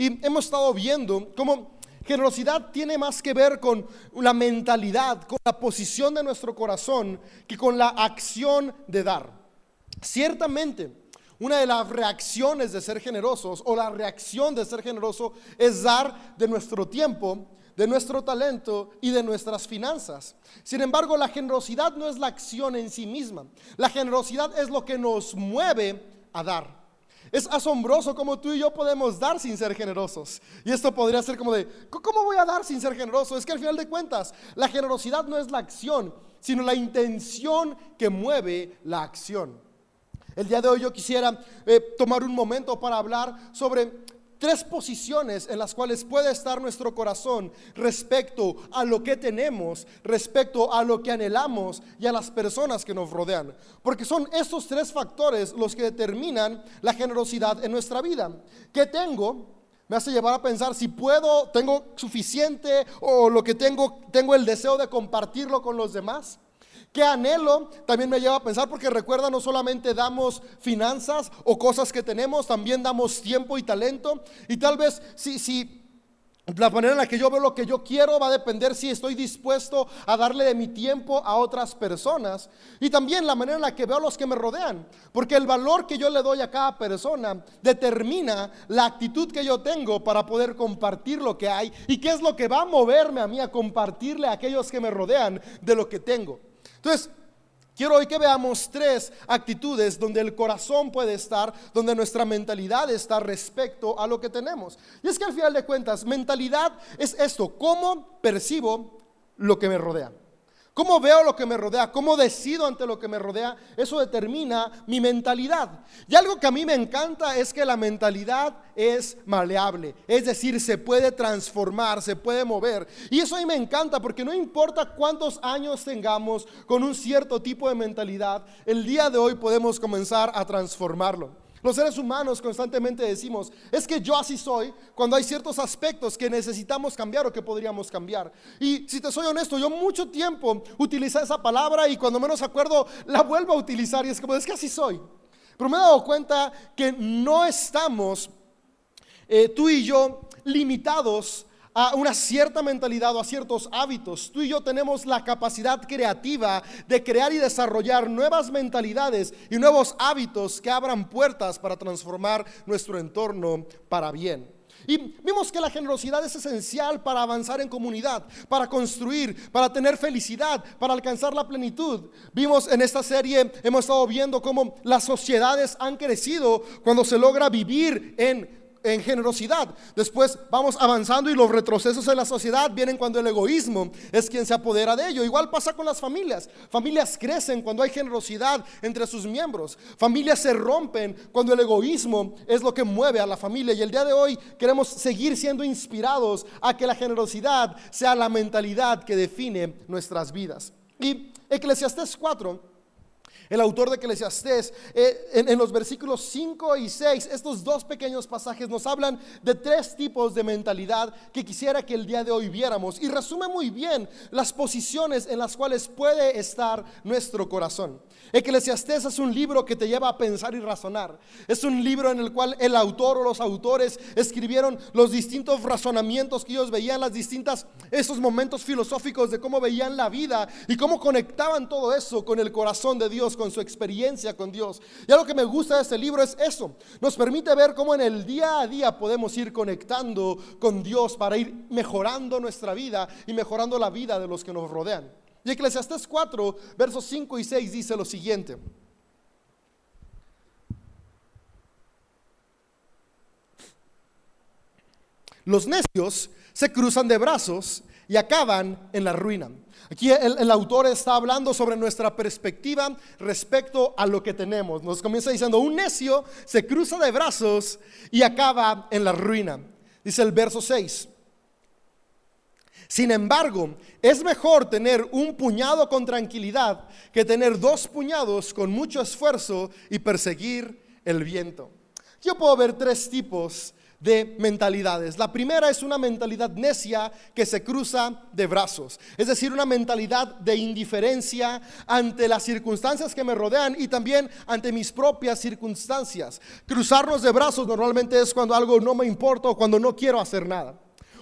Y hemos estado viendo cómo generosidad tiene más que ver con la mentalidad, con la posición de nuestro corazón, que con la acción de dar. Ciertamente, una de las reacciones de ser generosos o la reacción de ser generoso es dar de nuestro tiempo, de nuestro talento y de nuestras finanzas. Sin embargo, la generosidad no es la acción en sí misma. La generosidad es lo que nos mueve a dar. Es asombroso como tú y yo podemos dar sin ser generosos. Y esto podría ser como de, ¿cómo voy a dar sin ser generoso? Es que al final de cuentas, la generosidad no es la acción, sino la intención que mueve la acción. El día de hoy yo quisiera eh, tomar un momento para hablar sobre tres posiciones en las cuales puede estar nuestro corazón respecto a lo que tenemos, respecto a lo que anhelamos y a las personas que nos rodean. Porque son estos tres factores los que determinan la generosidad en nuestra vida. ¿Qué tengo? Me hace llevar a pensar si puedo, tengo suficiente o lo que tengo, tengo el deseo de compartirlo con los demás. ¿Qué anhelo? También me lleva a pensar porque recuerda, no solamente damos finanzas o cosas que tenemos, también damos tiempo y talento. Y tal vez si, si la manera en la que yo veo lo que yo quiero va a depender si estoy dispuesto a darle de mi tiempo a otras personas. Y también la manera en la que veo a los que me rodean. Porque el valor que yo le doy a cada persona determina la actitud que yo tengo para poder compartir lo que hay. Y qué es lo que va a moverme a mí a compartirle a aquellos que me rodean de lo que tengo. Entonces, quiero hoy que veamos tres actitudes donde el corazón puede estar, donde nuestra mentalidad está respecto a lo que tenemos. Y es que al final de cuentas, mentalidad es esto, cómo percibo lo que me rodea. ¿Cómo veo lo que me rodea? ¿Cómo decido ante lo que me rodea? Eso determina mi mentalidad. Y algo que a mí me encanta es que la mentalidad es maleable. Es decir, se puede transformar, se puede mover. Y eso a mí me encanta porque no importa cuántos años tengamos con un cierto tipo de mentalidad, el día de hoy podemos comenzar a transformarlo. Los seres humanos constantemente decimos, es que yo así soy, cuando hay ciertos aspectos que necesitamos cambiar o que podríamos cambiar. Y si te soy honesto, yo mucho tiempo utilicé esa palabra y cuando menos acuerdo la vuelvo a utilizar y es como, es que así soy. Pero me he dado cuenta que no estamos, eh, tú y yo, limitados a una cierta mentalidad o a ciertos hábitos. Tú y yo tenemos la capacidad creativa de crear y desarrollar nuevas mentalidades y nuevos hábitos que abran puertas para transformar nuestro entorno para bien. Y vimos que la generosidad es esencial para avanzar en comunidad, para construir, para tener felicidad, para alcanzar la plenitud. Vimos en esta serie, hemos estado viendo cómo las sociedades han crecido cuando se logra vivir en en generosidad. Después vamos avanzando y los retrocesos en la sociedad vienen cuando el egoísmo es quien se apodera de ello. Igual pasa con las familias. Familias crecen cuando hay generosidad entre sus miembros. Familias se rompen cuando el egoísmo es lo que mueve a la familia. Y el día de hoy queremos seguir siendo inspirados a que la generosidad sea la mentalidad que define nuestras vidas. Y Eclesiastés 4 el autor de Eclesiastés, eh, en, los versículos 5 y 6, estos dos pequeños pasajes nos hablan de tres tipos de mentalidad que quisiera que el día de hoy viéramos y resume muy bien las posiciones en las cuales puede estar nuestro corazón. Eclesiastés es un libro que te lleva a pensar y razonar. Es un libro en el cual el autor o los autores escribieron los distintos razonamientos que ellos veían, las distintas, esos momentos filosóficos de cómo veían la vida y cómo conectaban todo eso con el corazón de Dios, con su experiencia con Dios. Y algo que me gusta de este libro es eso. Nos permite ver cómo en el día a día podemos ir conectando con Dios para ir mejorando nuestra vida y mejorando la vida de los que nos rodean. Y Eclesiastés 4, versos 5 y 6 dice lo siguiente. Los necios se cruzan de brazos y acaban en la ruina. Aquí el, autor está hablando sobre nuestra perspectiva respecto a lo que tenemos. Nos comienza diciendo, un necio se cruza de brazos y acaba en la ruina. Dice el verso 6. Sin embargo, es mejor tener un puñado con tranquilidad que tener dos puñados con mucho esfuerzo y perseguir el viento. Yo puedo ver tres tipos de mentalidades. La primera es una mentalidad necia que se cruza de brazos, es decir, una mentalidad de indiferencia ante las circunstancias que me rodean y también ante mis propias circunstancias. Cruzarnos de brazos normalmente es cuando algo no me importa o cuando no quiero hacer nada.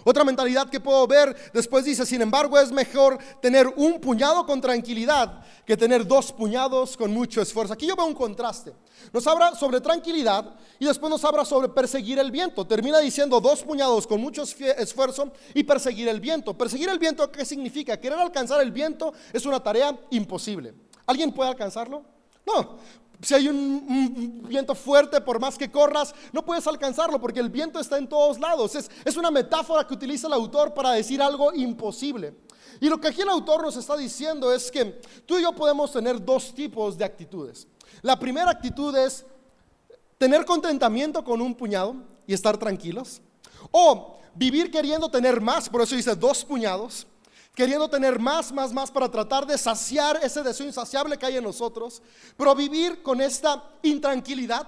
Otra mentalidad que puedo ver después dice, sin embargo, es mejor tener un puñado con tranquilidad que tener dos puñados con mucho esfuerzo. Aquí yo veo un contraste. Nos habla sobre tranquilidad y después nos habla sobre perseguir el viento. Termina diciendo dos puñados con mucho esfuerzo y perseguir el viento. Perseguir el viento, ¿qué significa? Querer alcanzar el viento es una tarea imposible. ¿Alguien puede alcanzarlo? No, si hay un, viento fuerte, por más que corras, no puedes alcanzarlo porque el viento está en todos lados. Es, es una metáfora que utiliza el autor para decir algo imposible. Y lo que aquí el autor nos está diciendo es que tú y yo podemos tener dos tipos de actitudes. La primera actitud es tener contentamiento con un puñado y estar tranquilos. O vivir queriendo tener más, por eso dice dos puñados queriendo tener más, más, más para tratar de saciar ese deseo insaciable que hay en nosotros, pero vivir con esta intranquilidad,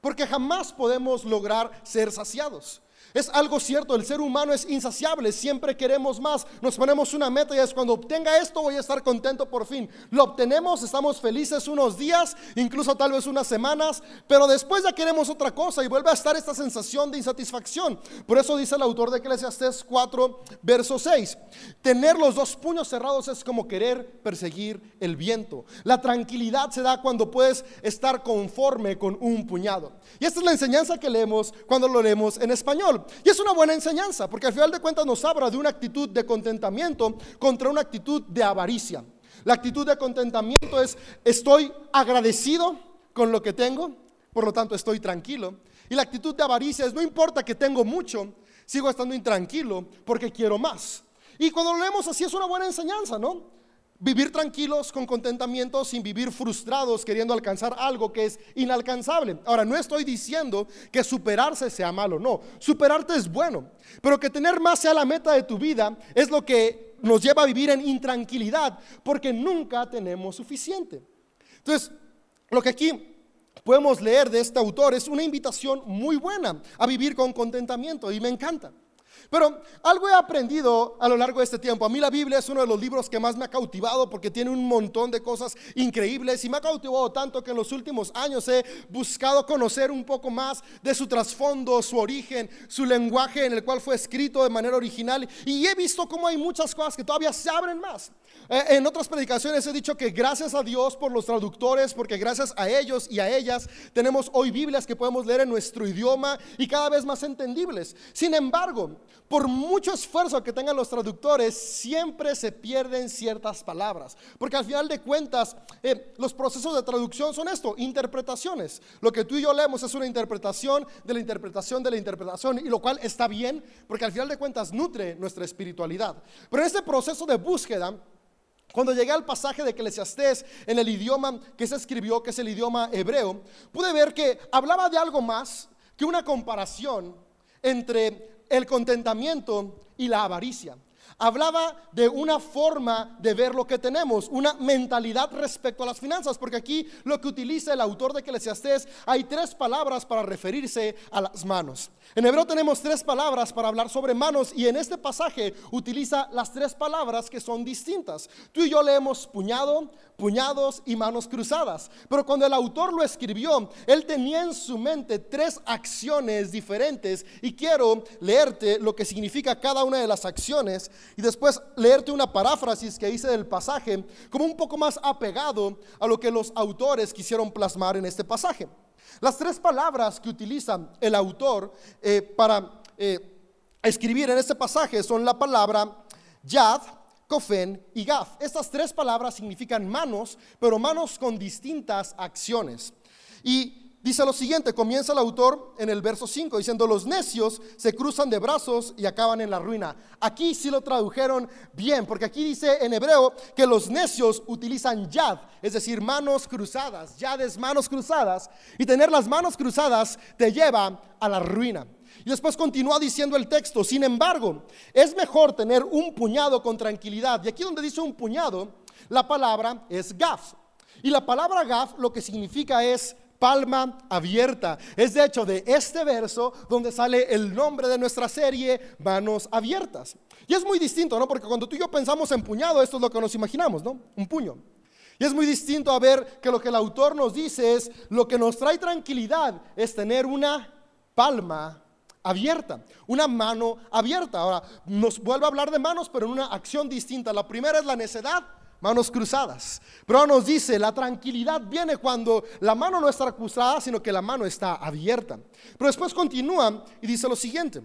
porque jamás podemos lograr ser saciados. Es algo cierto, el ser humano es insaciable, siempre queremos más, nos ponemos una meta y es cuando obtenga esto voy a estar contento por fin. Lo obtenemos, estamos felices unos días, incluso tal vez unas semanas, pero después ya queremos otra cosa y vuelve a estar esta sensación de insatisfacción. Por eso dice el autor de Eclesiastes 4, verso 6, tener los dos puños cerrados es como querer perseguir el viento. La tranquilidad se da cuando puedes estar conforme con un puñado. Y esta es la enseñanza que leemos cuando lo leemos en español. Y es una buena enseñanza, porque al final de cuentas nos habla de una actitud de contentamiento contra una actitud de avaricia. La actitud de contentamiento es estoy agradecido con lo que tengo, por lo tanto estoy tranquilo. Y la actitud de avaricia es no importa que tengo mucho, sigo estando intranquilo porque quiero más. Y cuando lo leemos así es una buena enseñanza, ¿no? Vivir tranquilos con contentamiento sin vivir frustrados queriendo alcanzar algo que es inalcanzable. Ahora, no estoy diciendo que superarse sea malo, no, superarte es bueno, pero que tener más sea la meta de tu vida es lo que nos lleva a vivir en intranquilidad porque nunca tenemos suficiente. Entonces, lo que aquí podemos leer de este autor es una invitación muy buena a vivir con contentamiento y me encanta. Pero algo he aprendido a lo largo de este tiempo. A mí la Biblia es uno de los libros que más me ha cautivado porque tiene un montón de cosas increíbles y me ha cautivado tanto que en los últimos años he buscado conocer un poco más de su trasfondo, su origen, su lenguaje en el cual fue escrito de manera original y he visto cómo hay muchas cosas que todavía se abren más. Eh, en otras predicaciones he dicho que gracias a Dios por los traductores, porque gracias a ellos y a ellas tenemos hoy Biblias que podemos leer en nuestro idioma y cada vez más entendibles. Sin embargo, por mucho esfuerzo que tengan los traductores, siempre se pierden ciertas palabras. Porque al final de cuentas, eh, los procesos de traducción son esto, interpretaciones. Lo que tú y yo leemos es una interpretación de la interpretación de la interpretación, y lo cual está bien, porque al final de cuentas nutre nuestra espiritualidad. Pero en este proceso de búsqueda, cuando llegué al pasaje de Eclesiastés en el idioma que se escribió, que es el idioma hebreo, pude ver que hablaba de algo más que una comparación entre el contentamiento y la avaricia. Hablaba de una forma de ver lo que tenemos, una mentalidad respecto a las finanzas, porque aquí lo que utiliza el autor de Eclesiastés, hay tres palabras para referirse a las manos. En hebreo tenemos tres palabras para hablar sobre manos y en este pasaje utiliza las tres palabras que son distintas. Tú y yo leemos puñado, puñados y manos cruzadas. Pero cuando el autor lo escribió, él tenía en su mente tres acciones diferentes y quiero leerte lo que significa cada una de las acciones y después leerte una paráfrasis que hice del pasaje como un poco más apegado a lo que los autores quisieron plasmar en este pasaje. Las tres palabras que utiliza el autor eh, para eh, escribir en este pasaje son la palabra yad, Cofen y Gaf. Estas tres palabras significan manos, pero manos con distintas acciones. Y dice lo siguiente, comienza el autor en el verso 5 diciendo, los necios se cruzan de brazos y acaban en la ruina. Aquí sí lo tradujeron bien, porque aquí dice en hebreo que los necios utilizan yad, es decir, manos cruzadas. Yad es manos cruzadas. Y tener las manos cruzadas te lleva a la ruina. Y después continúa diciendo el texto, sin embargo, es mejor tener un puñado con tranquilidad. Y aquí donde dice un puñado, la palabra es gaf. Y la palabra gaf lo que significa es palma abierta. Es de hecho de este verso donde sale el nombre de nuestra serie, manos abiertas. Y es muy distinto, ¿no? Porque cuando tú y yo pensamos en puñado, esto es lo que nos imaginamos, ¿no? Un puño. Y es muy distinto a ver que lo que el autor nos dice es, lo que nos trae tranquilidad es tener una palma abierta, una mano abierta. Ahora, nos vuelve a hablar de manos, pero en una acción distinta. La primera es la necedad, manos cruzadas. Pero nos dice, la tranquilidad viene cuando la mano no está cruzada, sino que la mano está abierta. Pero después continúa y dice lo siguiente.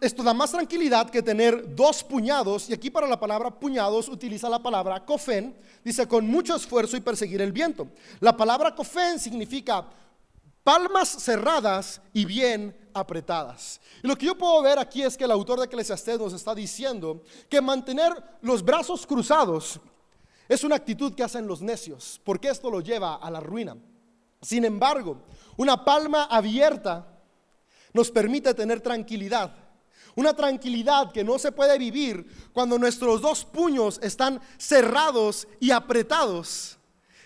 esto da más tranquilidad que tener dos puñados, y aquí para la palabra puñados utiliza la palabra cofen, dice con mucho esfuerzo y perseguir el viento. La palabra cofen significa palmas cerradas y bien apretadas. Y lo que yo puedo ver aquí es que el autor de Eclesiastés nos está diciendo que mantener los brazos cruzados es una actitud que hacen los necios, porque esto lo lleva a la ruina. Sin embargo, una palma abierta nos permite tener tranquilidad. Una tranquilidad que no se puede vivir cuando nuestros dos puños están cerrados y apretados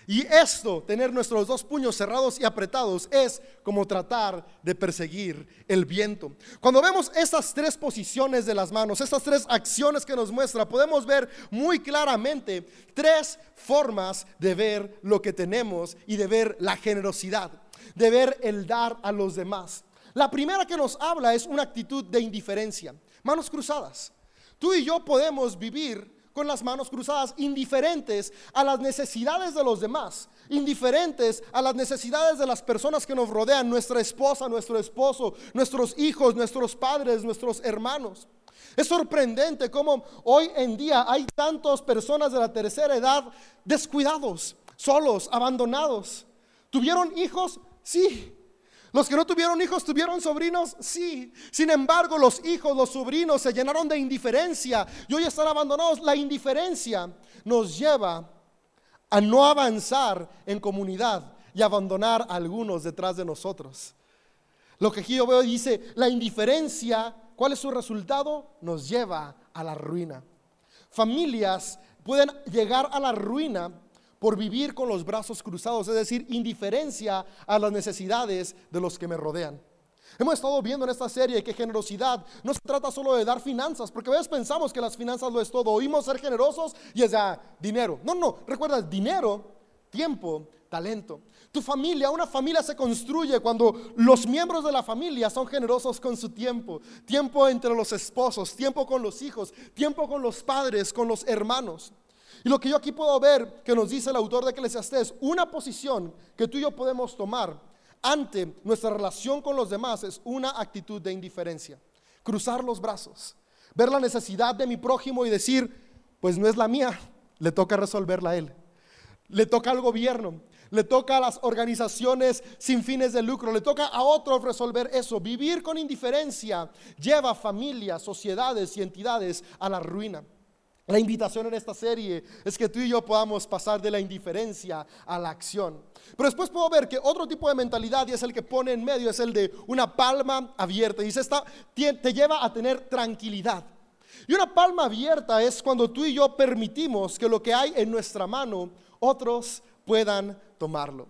y esto, tener nuestros dos puños cerrados y apretados, es como tratar de perseguir el viento. Cuando vemos estas tres posiciones de las manos, estas tres acciones que nos muestra, podemos ver muy claramente tres formas de ver lo que tenemos y de ver la generosidad, de ver el dar a los demás. La primera que nos habla es una actitud de indiferencia, manos cruzadas. Tú y yo podemos vivir con las manos cruzadas, indiferentes a las necesidades de los demás, indiferentes a las necesidades de las personas que nos rodean, nuestra esposa, nuestro esposo, nuestros hijos, nuestros padres, nuestros hermanos. Es sorprendente cómo hoy en día hay tantas personas de la tercera edad descuidados, solos, abandonados. ¿Tuvieron hijos? Sí. Los que no tuvieron hijos tuvieron sobrinos, sí. Sin embargo, los hijos, los sobrinos se llenaron de indiferencia y hoy están abandonados. La indiferencia nos lleva a no avanzar en comunidad y abandonar a algunos detrás de nosotros. Lo que aquí yo veo dice, la indiferencia, ¿cuál es su resultado? Nos lleva a la ruina. Familias pueden llegar a la ruina por vivir con los brazos cruzados, es decir, indiferencia a las necesidades de los que me rodean. Hemos estado viendo en esta serie que generosidad no se trata solo de dar finanzas, porque a veces pensamos que las finanzas lo es todo. Oímos ser generosos y es ya dinero. No, no, recuerda, dinero, tiempo, talento. Tu familia, una familia se construye cuando los miembros de la familia son generosos con su tiempo. Tiempo entre los esposos, tiempo con los hijos, tiempo con los padres, con los hermanos. Y lo que yo aquí puedo ver que nos dice el autor de Eclesiastés, una posición que tú y yo podemos tomar ante nuestra relación con los demás es una actitud de indiferencia. Cruzar los brazos, ver la necesidad de mi prójimo y decir, pues no es la mía, le toca resolverla a él. Le toca al gobierno, le toca a las organizaciones sin fines de lucro, le toca a otros resolver eso. Vivir con indiferencia lleva familias, sociedades y entidades a la ruina. La invitación en esta serie es que tú y yo podamos pasar de la indiferencia a la acción. Pero después puedo ver que otro tipo de mentalidad, y es el que pone en medio, es el de una palma abierta. Dice, esta te lleva a tener tranquilidad. Y una palma abierta es cuando tú y yo permitimos que lo que hay en nuestra mano, otros puedan tomarlo.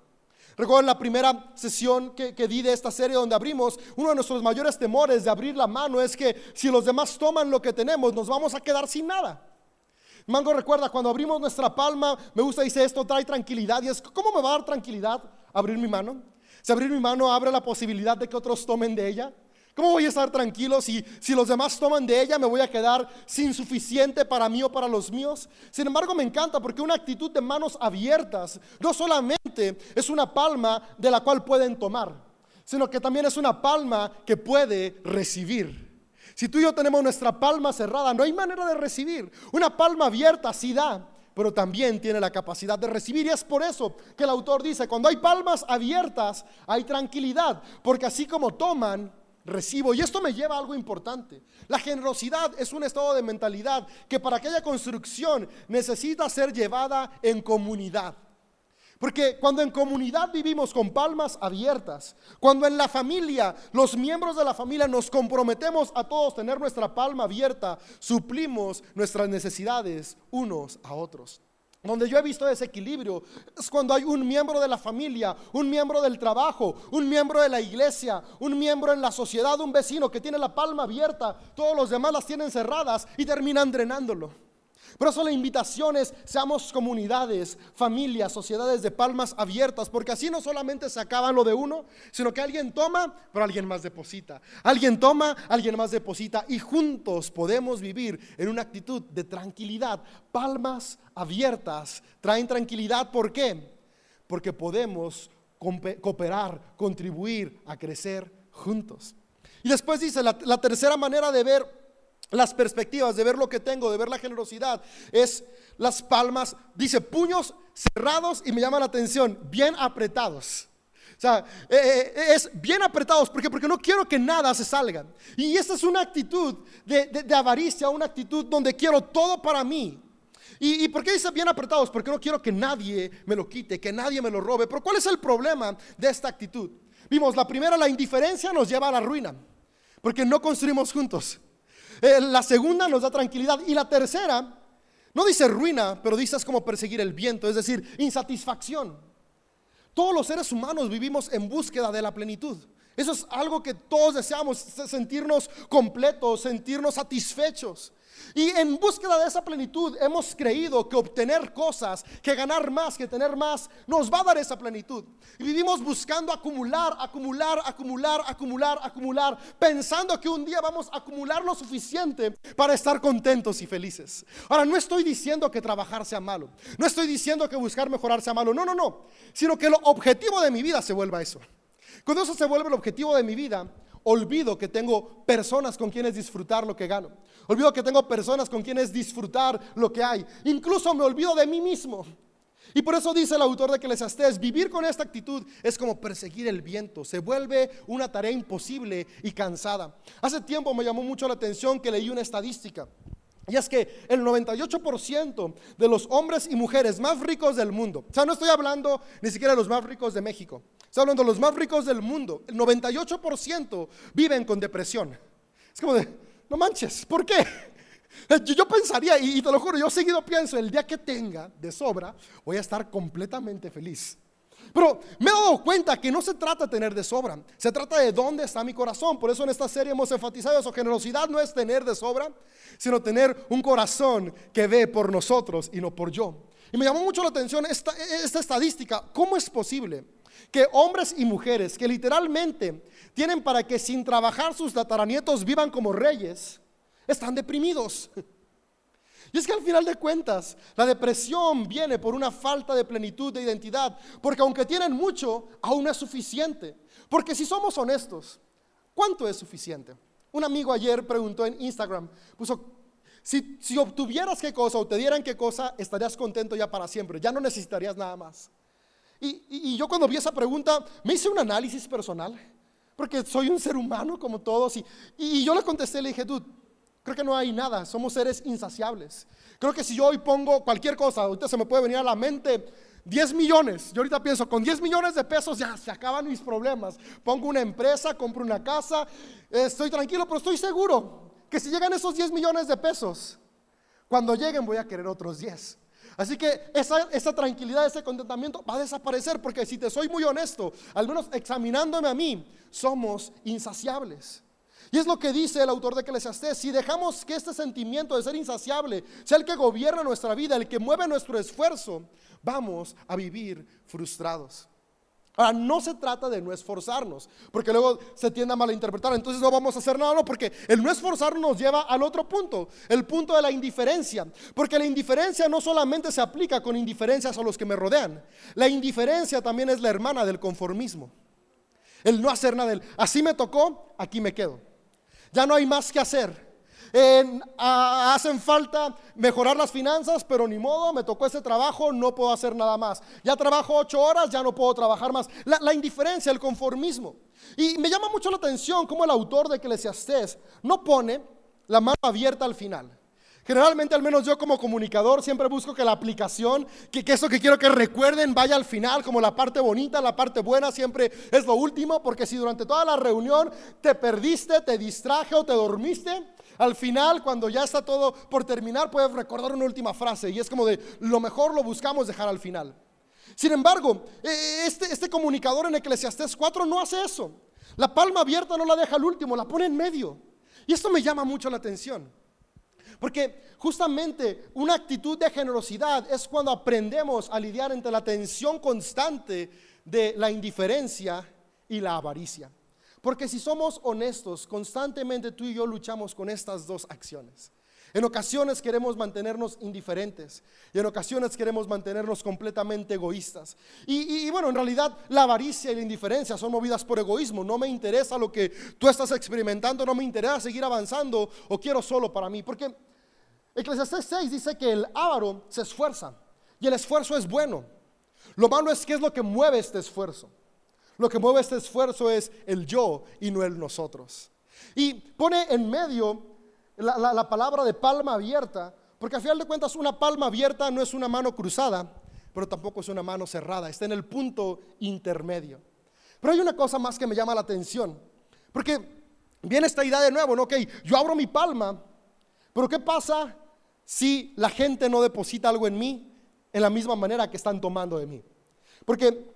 Recuerdo la primera sesión que, que, di de esta serie donde abrimos, uno de nuestros mayores temores de abrir la mano es que si los demás toman lo que tenemos, nos vamos a quedar sin nada. Mango recuerda, cuando abrimos nuestra palma, me gusta, dice esto, trae tranquilidad. Y es, ¿cómo me va a dar tranquilidad abrir mi mano? Si abrir mi mano abre la posibilidad de que otros tomen de ella. ¿Cómo voy a estar tranquilo si, si los demás toman de ella? ¿Me voy a quedar sin suficiente para mí o para los míos? Sin embargo, me encanta porque una actitud de manos abiertas no solamente es una palma de la cual pueden tomar, sino que también es una palma que puede recibir. Si tú y yo tenemos nuestra palma cerrada, no hay manera de recibir. Una palma abierta sí da, pero también tiene la capacidad de recibir. Y es por eso que el autor dice, cuando hay palmas abiertas, hay tranquilidad, porque así como toman, recibo. Y esto me lleva a algo importante. La generosidad es un estado de mentalidad que para aquella construcción necesita ser llevada en comunidad. Porque cuando en comunidad vivimos con palmas abiertas, cuando en la familia, los miembros de la familia nos comprometemos a todos tener nuestra palma abierta, suplimos nuestras necesidades unos a otros. donde yo he visto desequilibrio es cuando hay un miembro de la familia, un miembro del trabajo, un miembro de la iglesia, un miembro en la sociedad, un vecino que tiene la palma abierta, todos los demás las tienen cerradas y terminan drenándolo. Por eso la invitación es, seamos comunidades, familias, sociedades de palmas abiertas, porque así no solamente se acaba lo de uno, sino que alguien toma, pero alguien más deposita. Alguien toma, alguien más deposita y juntos podemos vivir en una actitud de tranquilidad. Palmas abiertas traen tranquilidad, ¿por qué? Porque podemos cooperar, contribuir a crecer juntos. Y después dice, la, la tercera manera de ver las perspectivas, de ver lo que tengo, de ver la generosidad, es las palmas, dice puños cerrados y me llama la atención, bien apretados. O sea, eh, eh, es bien apretados, ¿por Porque no quiero que nada se salga. Y esta es una actitud de, avaricia, una actitud donde quiero todo para mí. ¿Y, ¿Y por qué dice bien apretados? Porque no quiero que nadie me lo quite, que nadie me lo robe. Pero ¿cuál es el problema de esta actitud? Vimos, la primera, la indiferencia nos lleva a la ruina, porque no construimos juntos. Eh, la segunda nos da tranquilidad. Y la tercera, no dice ruina, pero dice es como perseguir el viento, es decir, insatisfacción. Todos los seres humanos vivimos en búsqueda de la plenitud. Eso es algo que todos deseamos, sentirnos completos, sentirnos satisfechos. Y en búsqueda de esa plenitud hemos creído que obtener cosas, que ganar más, que tener más, nos va a dar esa plenitud. Vivimos buscando acumular, acumular, acumular, acumular, acumular, pensando que un día vamos a acumular lo suficiente para estar contentos y felices. Ahora, no estoy diciendo que trabajar sea malo, no estoy diciendo que buscar mejorar sea malo, no, no, no, sino que el objetivo de mi vida se vuelva eso. Cuando eso se vuelve el objetivo de mi vida, olvido que tengo personas con quienes disfrutar lo que gano. Olvido que tengo personas con quienes disfrutar lo que hay. Incluso me olvido de mí mismo. Y por eso dice el autor de Eclesiastés, vivir con esta actitud es como perseguir el viento, se vuelve una tarea imposible y cansada. Hace tiempo me llamó mucho la atención que leí una estadística. Y es que el 98% de los hombres y mujeres más ricos del mundo, o sea, no estoy hablando ni siquiera de los más ricos de México, estoy hablando de los más ricos del mundo, el 98% viven con depresión. Es como de, no manches, ¿por qué? Yo, pensaría, y te lo juro, yo seguido pienso, el día que tenga de sobra, voy a estar completamente feliz. Pero me he dado cuenta que no se trata de tener de sobra, se trata de dónde está mi corazón. Por eso en esta serie hemos enfatizado eso. Generosidad no es tener de sobra, sino tener un corazón que ve por nosotros y no por yo. Y me llamó mucho la atención esta, esta estadística. ¿Cómo es posible que hombres y mujeres que literalmente tienen para que sin trabajar sus tataranietos vivan como reyes, están deprimidos? Y es que al final de cuentas, la depresión viene por una falta de plenitud de identidad, porque aunque tienen mucho, aún no es suficiente. Porque si somos honestos, ¿cuánto es suficiente? Un amigo ayer preguntó en Instagram, puso, si, obtuvieras qué cosa o te dieran qué cosa, estarías contento ya para siempre, ya no necesitarías nada más. Y, yo cuando vi esa pregunta, me hice un análisis personal, porque soy un ser humano como todos, y, y yo le contesté, le dije, tú, Creo que no hay nada, somos seres insaciables. Creo que si yo hoy pongo cualquier cosa, ahorita se me puede venir a la mente 10 millones. Yo ahorita pienso, con 10 millones de pesos ya se acaban mis problemas. Pongo una empresa, compro una casa, estoy tranquilo, pero estoy seguro que si llegan esos 10 millones de pesos, cuando lleguen voy a querer otros 10. Así que esa, esa, tranquilidad, ese contentamiento va a desaparecer porque si te soy muy honesto, al menos examinándome a mí, somos insaciables. Y es lo que dice el autor de Eclesiastés, si dejamos que este sentimiento de ser insaciable sea el que gobierna nuestra vida, el que mueve nuestro esfuerzo, vamos a vivir frustrados. Ahora, no se trata de no esforzarnos, porque luego se tiende a malinterpretar, entonces no vamos a hacer nada, no, porque el no esforzarnos nos lleva al otro punto, el punto de la indiferencia, porque la indiferencia no solamente se aplica con indiferencias a los que me rodean, la indiferencia también es la hermana del conformismo, el no hacer nada, así me tocó, aquí me quedo. Ya no hay más que hacer. Hacen falta mejorar las finanzas, pero ni modo, me tocó ese trabajo, no puedo hacer nada más. Ya trabajo ocho horas, ya no puedo trabajar más. La, indiferencia, el conformismo. Y me llama mucho la atención cómo el autor de Eclesiastés no pone la mano abierta al final. Generalmente, al menos yo como comunicador, siempre busco que la aplicación, que, que, eso que quiero que recuerden vaya al final, como la parte bonita, la parte buena, siempre es lo último, porque si durante toda la reunión te perdiste, te distraje o te dormiste, al final, cuando ya está todo por terminar, puedes recordar una última frase y es como de, lo mejor lo buscamos dejar al final. Sin embargo, e, este, este comunicador en Eclesiastés 4 no hace eso. La palma abierta no la deja al último, la pone en medio. Y esto me llama mucho la atención. Porque justamente una actitud de generosidad es cuando aprendemos a lidiar entre la tensión constante de la indiferencia y la avaricia. Porque si somos honestos, constantemente tú y yo luchamos con estas dos acciones. En ocasiones queremos mantenernos indiferentes y en ocasiones queremos mantenernos completamente egoístas. Y, bueno, en realidad la avaricia y la indiferencia son movidas por egoísmo. No me interesa lo que tú estás experimentando, no me interesa seguir avanzando o quiero solo para mí. Porque Eclesiastés 6 dice que el avaro se esfuerza y el esfuerzo es bueno. Lo malo es que es lo que mueve este esfuerzo. Lo que mueve este esfuerzo es el yo y no el nosotros. Y pone en medio la, palabra de palma abierta, porque a final de cuentas una palma abierta no es una mano cruzada, pero tampoco es una mano cerrada, está en el punto intermedio. Pero hay una cosa más que me llama la atención, porque viene esta idea de nuevo, ¿no? Ok, yo abro mi palma, pero ¿qué pasa si la gente no deposita algo en mí en la misma manera que están tomando de mí? Porque,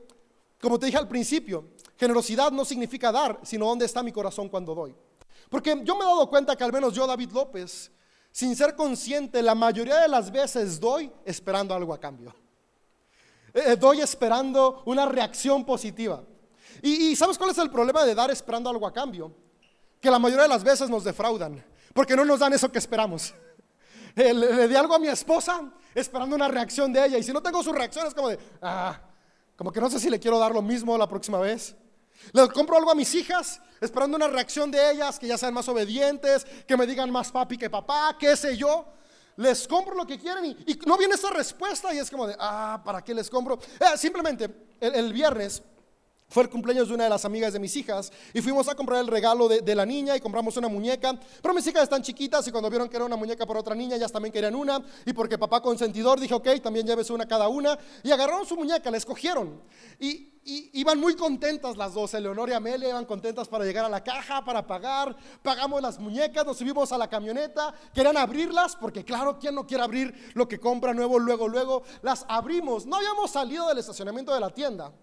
como te dije al principio, generosidad no significa dar, sino dónde está mi corazón cuando doy. Porque yo me he dado cuenta que al menos yo, David López, sin ser consciente, la mayoría de las veces doy esperando algo a cambio. Eh, eh, doy esperando una reacción positiva. Y, ¿sabes cuál es el problema de dar esperando algo a cambio? Que la mayoría de las veces nos defraudan, porque no nos dan eso que esperamos. Eh, le, le, di algo a mi esposa esperando una reacción de ella, y si no tengo su reacción es como de, ah, como que no sé si le quiero dar lo mismo la próxima vez. Le compro algo a mis hijas, esperando una reacción de ellas, que ya sean más obedientes, que me digan más papi que papá, qué sé yo. Les compro lo que quieren y, no viene esa respuesta y es como de, ah, ¿para qué les compro? Eh, simplemente el viernes fue el cumpleaños de una de las amigas de mis hijas y fuimos a comprar el regalo de, la niña y compramos una muñeca. Pero mis hijas están chiquitas y cuando vieron que era una muñeca para otra niña, ellas también querían una. Y porque papá consentidor dijo, ok, también llévese una cada una. Y agarraron su muñeca, la escogieron. Y, iban muy contentas las dos, Eleonor y Amelia iban contentas para llegar a la caja, para pagar. Pagamos las muñecas, nos subimos a la camioneta, querían abrirlas, porque claro, ¿quién no quiere abrir lo que compra nuevo, luego, luego? Las abrimos. No habíamos salido del estacionamiento de la tienda.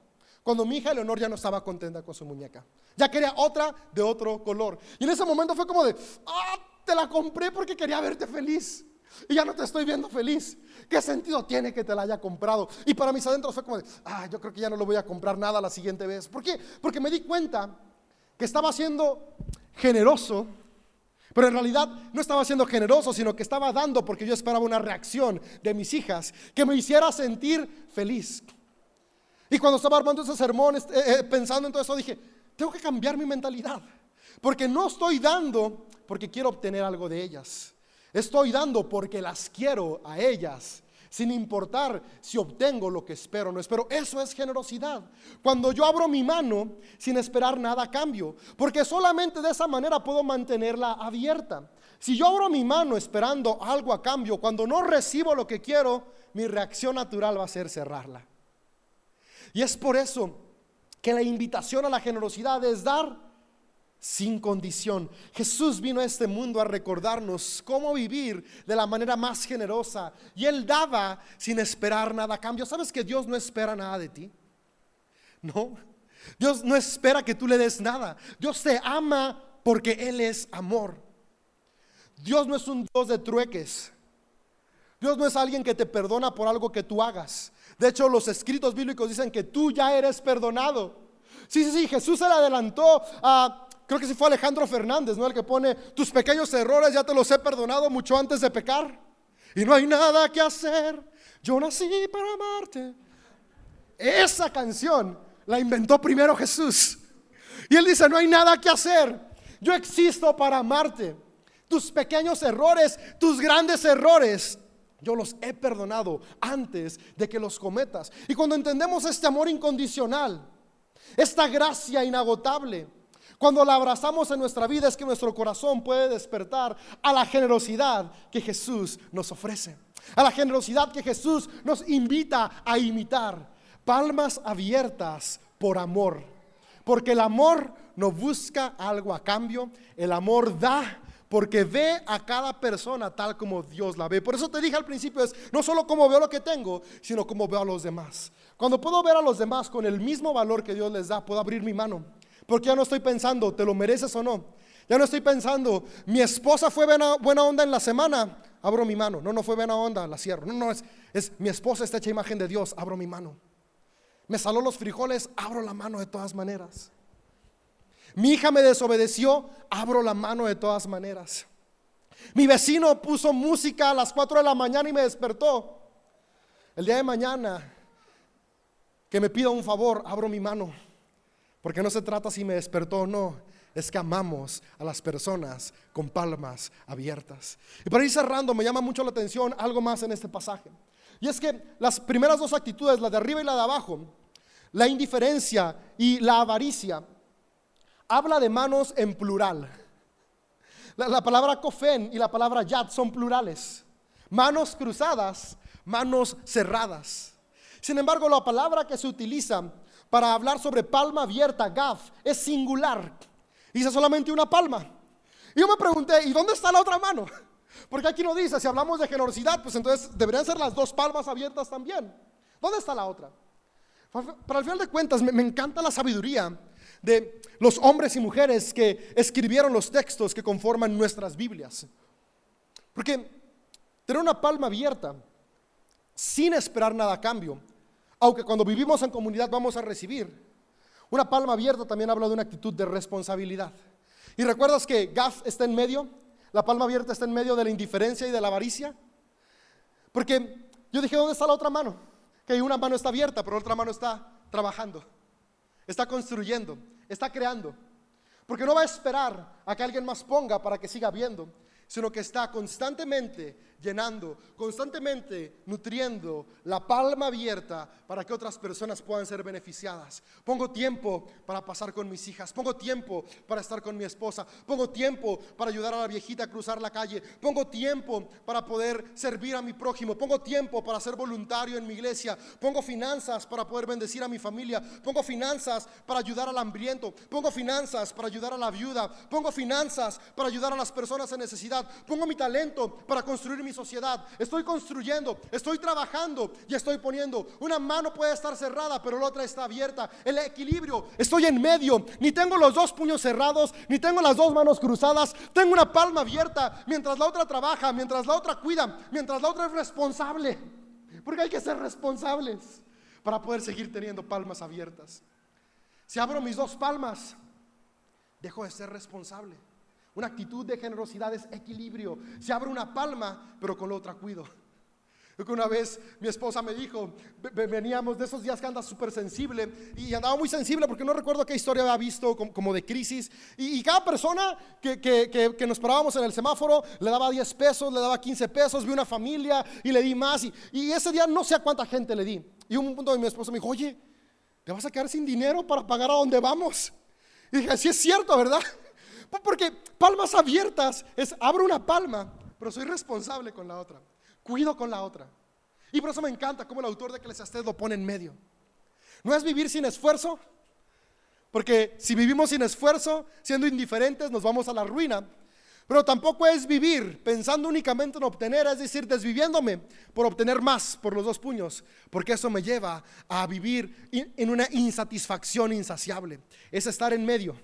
Cuando mi hija Leonor ya no estaba contenta con su muñeca. Ya quería otra de otro color. Y en ese momento fue como de, ah, te la compré porque quería verte feliz. Y ya no te estoy viendo feliz. ¿Qué sentido tiene que te la haya comprado? Y para mis adentros fue como de, ah, yo creo que ya no lo voy a comprar nada la siguiente vez. ¿Por qué? Porque me di cuenta que estaba siendo generoso, pero en realidad no estaba siendo generoso, sino que estaba dando porque yo esperaba una reacción de mis hijas que me hiciera sentir feliz. Y cuando estaba armando ese sermón, eh, eh, pensando en todo eso, dije, tengo que cambiar mi mentalidad. Porque no estoy dando porque quiero obtener algo de ellas. Estoy dando porque las quiero a ellas, sin importar si obtengo lo que espero o no espero. Eso es generosidad. Cuando yo abro mi mano sin esperar nada a cambio, porque solamente de esa manera puedo mantenerla abierta. Si yo abro mi mano esperando algo a cambio, cuando no recibo lo que quiero, mi reacción natural va a ser cerrarla. Y es por eso que la invitación a la generosidad es dar sin condición. Jesús vino a este mundo a recordarnos cómo vivir de la manera más generosa. Y Él daba sin esperar nada a cambio. ¿Sabes que Dios no espera nada de ti? No. Dios no espera que tú le des nada. Dios te ama porque Él es amor. Dios no es un Dios de trueques. Dios no es alguien que te perdona por algo que tú hagas. De hecho, los escritos bíblicos dicen que tú ya eres perdonado. Sí, sí, sí, Jesús se le adelantó a, creo que sí fue Alejandro Fernández, ¿no? El que pone, tus pequeños errores ya te los he perdonado mucho antes de pecar. Y no hay nada que hacer, yo nací para amarte. Esa canción la inventó primero Jesús. Y él dice, no hay nada que hacer, yo existo para amarte. Tus pequeños errores, tus grandes errores, yo los he perdonado antes de que los cometas. Y cuando entendemos este amor incondicional, esta gracia inagotable, Cuando la abrazamos en nuestra vida es que nuestro corazón puede despertar a la generosidad que Jesús nos ofrece, a la generosidad que Jesús nos invita a imitar. Palmas abiertas por amor, porque el amor no busca algo a cambio, el amor da porque ve a cada persona tal como Dios la ve. Por eso te dije al principio es no solo como veo lo que tengo, sino como veo a los demás. Cuando puedo ver a los demás con el mismo valor que Dios les da, puedo abrir mi mano. Porque ya no estoy pensando, ¿te lo mereces o no? Ya no estoy pensando, mi esposa fue buena, onda en la semana, abro mi mano. No, no fue buena onda, la cierro. No, no, es, es mi esposa está hecha imagen de Dios, abro mi mano. Me saló los frijoles, abro la mano de todas maneras. Mi hija me desobedeció, abro la mano de todas maneras. Mi vecino puso música a las 4 de la mañana y me despertó. El día de mañana que me pida un favor, abro mi mano. Porque no se trata si me despertó o no, es que amamos a las personas con palmas abiertas. Y para ir cerrando, me llama mucho la atención algo más en este pasaje. Y es que las primeras dos actitudes, la de arriba y la de abajo, la indiferencia y la avaricia, habla de manos en plural. La, palabra cofen y la palabra yad son plurales. Manos cruzadas, manos cerradas. Sin embargo, la palabra que se utiliza para hablar sobre palma abierta, gaf, es singular. Dice solamente una palma. Y yo me pregunté, ¿y dónde está la otra mano? Porque aquí no dice, si hablamos de generosidad, pues entonces deberían ser las dos palmas abiertas también. ¿Dónde está la otra? Para el final de cuentas, me encanta la sabiduría de los hombres y mujeres que escribieron los textos que conforman nuestras Biblias. Porque tener una palma abierta sin esperar nada a cambio, aunque cuando vivimos en comunidad vamos a recibir, una palma abierta también habla de una actitud de responsabilidad. Y recuerdas que Gaf está en medio, la palma abierta está en medio de la indiferencia y de la avaricia. Porque yo dije, ¿dónde está la otra mano? Que una mano está abierta, pero la otra mano está trabajando, está construyendo, está creando. Porque no va a esperar a que alguien más ponga para que siga viendo, sino que está constantemente llenando, constantemente nutriendo la palma abierta para que otras personas puedan ser beneficiadas. Pongo tiempo para pasar con mis hijas, pongo tiempo para estar con mi esposa, pongo tiempo para ayudar a la viejita a cruzar la calle, pongo tiempo para poder servir a mi prójimo, pongo tiempo para ser voluntario en mi iglesia, pongo finanzas para poder bendecir a mi familia, pongo finanzas para ayudar al hambriento, pongo finanzas para ayudar a la viuda, pongo finanzas para ayudar a las personas en necesidad, pongo mi talento para construir mi sociedad. Estoy construyendo, estoy trabajando y estoy poniendo. Una mano puede estar cerrada, pero la otra está abierta. El equilibrio, estoy en medio. Ni tengo los dos puños cerrados, ni tengo las dos manos cruzadas. Tengo una palma abierta mientras la otra trabaja, mientras la otra cuida, mientras la otra es responsable. Porque hay que ser responsables para poder seguir teniendo palmas abiertas. Si abro mis dos palmas, dejo de ser responsable. Una actitud de generosidad es equilibrio. Se abre una palma, pero con la otra cuido. Una vez mi esposa me dijo, veníamos de esos días que anda súper sensible y andaba muy sensible porque no recuerdo qué historia había visto como, de crisis. Y, cada persona que, que, nos parábamos en el semáforo le daba 10 pesos, le daba 15 pesos, vi una familia y le di más. Y, y ese día no sé a cuánta gente le di. Y un punto de mi esposa me dijo, oye, ¿te vas a quedar sin dinero para pagar a donde vamos? Y dije, sí es cierto, ¿verdad? Porque palmas abiertas es abro una palma, pero soy responsable con la otra. Cuido con la otra. Y por eso me encanta cómo el autor de Eclesiastés lo pone en medio. No es vivir sin esfuerzo, porque si vivimos sin esfuerzo, siendo indiferentes, nos vamos a la ruina. Pero tampoco es vivir pensando únicamente en obtener, es decir, desviviéndome por obtener más por los dos puños, porque eso me lleva a vivir en una insatisfacción insaciable. Es estar en medio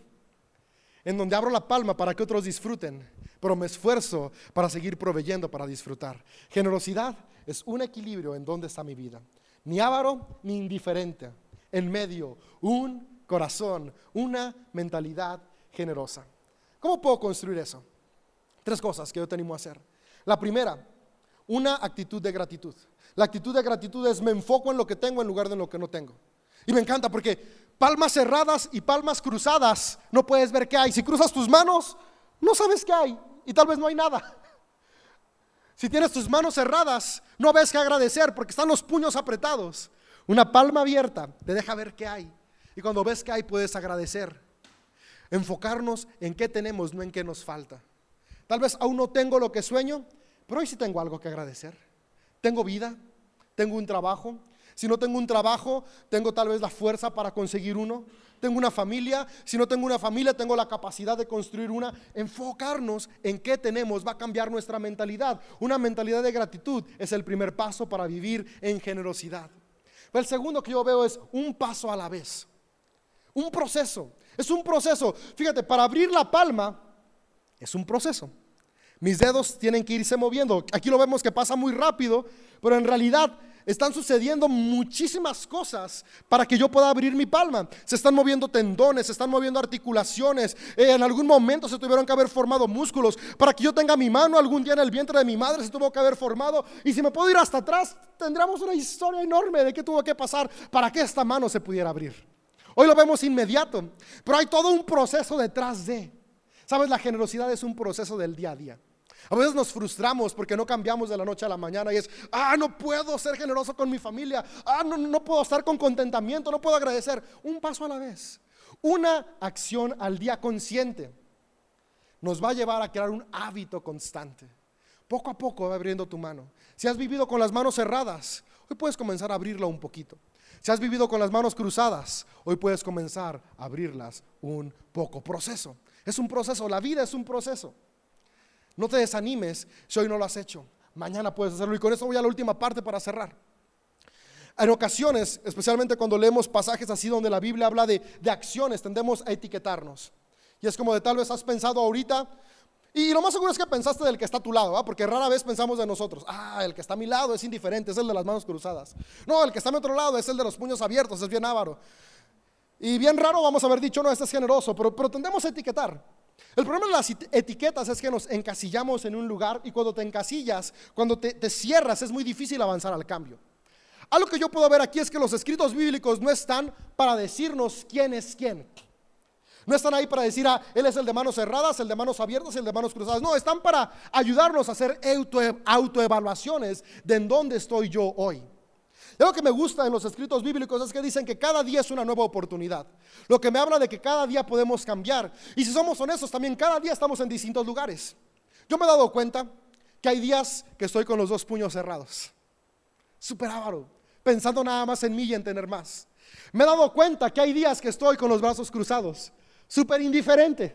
en donde abro la palma para que otros disfruten, pero me esfuerzo para seguir proveyendo para disfrutar. Generosidad es un equilibrio en donde está mi vida. Ni avaro ni indiferente. En medio, un corazón, una mentalidad generosa. ¿Cómo puedo construir eso? Tres cosas que yo tengo a hacer. La primera, una actitud de gratitud. La actitud de gratitud es me enfoco en lo que tengo en lugar de en lo que no tengo. Y me encanta porque palmas cerradas y palmas cruzadas, no puedes ver qué hay. Si cruzas tus manos, no sabes qué hay y tal vez no hay nada. Si tienes tus manos cerradas, no ves qué agradecer porque están los puños apretados. Una palma abierta te deja ver qué hay. Y cuando ves qué hay, puedes agradecer. Enfocarnos en qué tenemos, no en qué nos falta. Tal vez aún no tengo lo que sueño, pero hoy sí tengo algo que agradecer. Tengo vida, tengo un trabajo. Si no tengo un trabajo, tengo tal vez la fuerza para conseguir uno. Tengo una familia. Si no tengo una familia, tengo la capacidad de construir una. Enfocarnos en qué tenemos va a cambiar nuestra mentalidad. Una mentalidad de gratitud es el primer paso para vivir en generosidad. El segundo que yo veo es un paso a la vez. Un proceso. Es un proceso. Fíjate, para abrir la palma es un proceso. Mis dedos tienen que irse moviendo. Aquí lo vemos que pasa muy rápido, pero en realidad están sucediendo muchísimas cosas para que yo pueda abrir mi palma. Se están moviendo tendones, se están moviendo articulaciones. Eh, en algún momento se tuvieron que haber formado músculos. Para que yo tenga mi mano algún día en el vientre de mi madre se tuvo que haber formado. Y si me puedo ir hasta atrás, tendríamos una historia enorme de qué tuvo que pasar para que esta mano se pudiera abrir. Hoy lo vemos inmediato, pero hay todo un proceso detrás de. Sabes, la generosidad es un proceso del día a día. A veces nos frustramos porque no cambiamos de la noche a la mañana y es, ah, no puedo ser generoso con mi familia, ah, no, no puedo estar con contentamiento, no puedo agradecer. Un paso a la vez, una acción al día consciente nos va a llevar a crear un hábito constante. Poco a poco va abriendo tu mano. Si has vivido con las manos cerradas, hoy puedes comenzar a abrirla un poquito. Si has vivido con las manos cruzadas, hoy puedes comenzar a abrirlas un poco. Proceso. Es un proceso. La vida es un proceso. No te desanimes si hoy no lo has hecho. Mañana puedes hacerlo. Y con eso voy a la última parte para cerrar. En ocasiones, especialmente cuando leemos pasajes así donde la Biblia habla de, acciones, tendemos a etiquetarnos. Y es como de tal vez has pensado ahorita, y lo más seguro es que pensaste del que está a tu lado, porque rara vez pensamos de nosotros. Ah, el que está a mi lado es indiferente, es el de las manos cruzadas. No, el que está a mi otro lado es el de los puños abiertos, es bien ávaro. Y bien raro vamos a haber dicho, no, este es generoso, pero, pero tendemos a etiquetar. El problema de las etiquetas es que nos encasillamos en un lugar y cuando te encasillas, cuando te, cierras, es muy difícil avanzar al cambio. Algo que yo puedo ver aquí es que los escritos bíblicos no están para decirnos quién es quién. No están ahí para decir, ah, él es el de manos cerradas, el de manos abiertas el de manos cruzadas. No, están para ayudarnos a hacer autoevaluaciones de en dónde estoy yo hoy. Lo que me gusta en los escritos bíblicos es que dicen que cada día es una nueva oportunidad. Lo que me habla de que cada día podemos cambiar. Y si somos honestos, también cada día estamos en distintos lugares. Yo me he dado cuenta que hay días que estoy con los dos puños cerrados. Súper avaro, pensando nada más en mí y en tener más. Me he dado cuenta que hay días que estoy con los brazos cruzados, súper indiferente.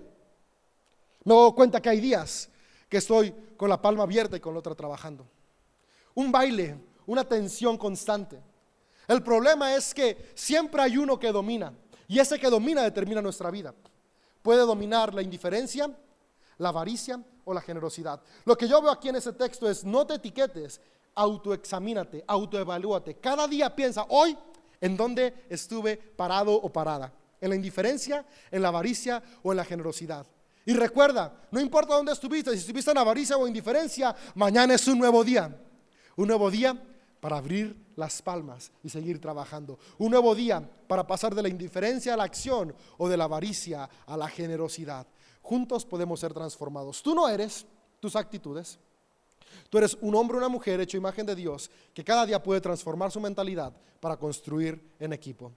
Me he dado cuenta que hay días que estoy con la palma abierta y con la otra trabajando. Un baile una tensión constante. El problema es que siempre hay uno que domina y ese que domina determina nuestra vida. Puede dominar la indiferencia, la avaricia o la generosidad. Lo que yo veo aquí en ese texto es no te etiquetes, autoexamínate, autoevalúate. Cada día piensa, hoy, ¿en dónde estuve parado o parada? ¿En la indiferencia, en la avaricia o en la generosidad? Y recuerda, no importa dónde estuviste, si estuviste en avaricia o indiferencia, mañana es un nuevo día. Un nuevo día para abrir las palmas y seguir trabajando. Un nuevo día para pasar de la indiferencia a la acción o de la avaricia a la generosidad. Juntos podemos ser transformados. Tú no eres tus actitudes. Tú eres un hombre o una mujer hecho imagen de Dios que cada día puede transformar su mentalidad para construir en equipo.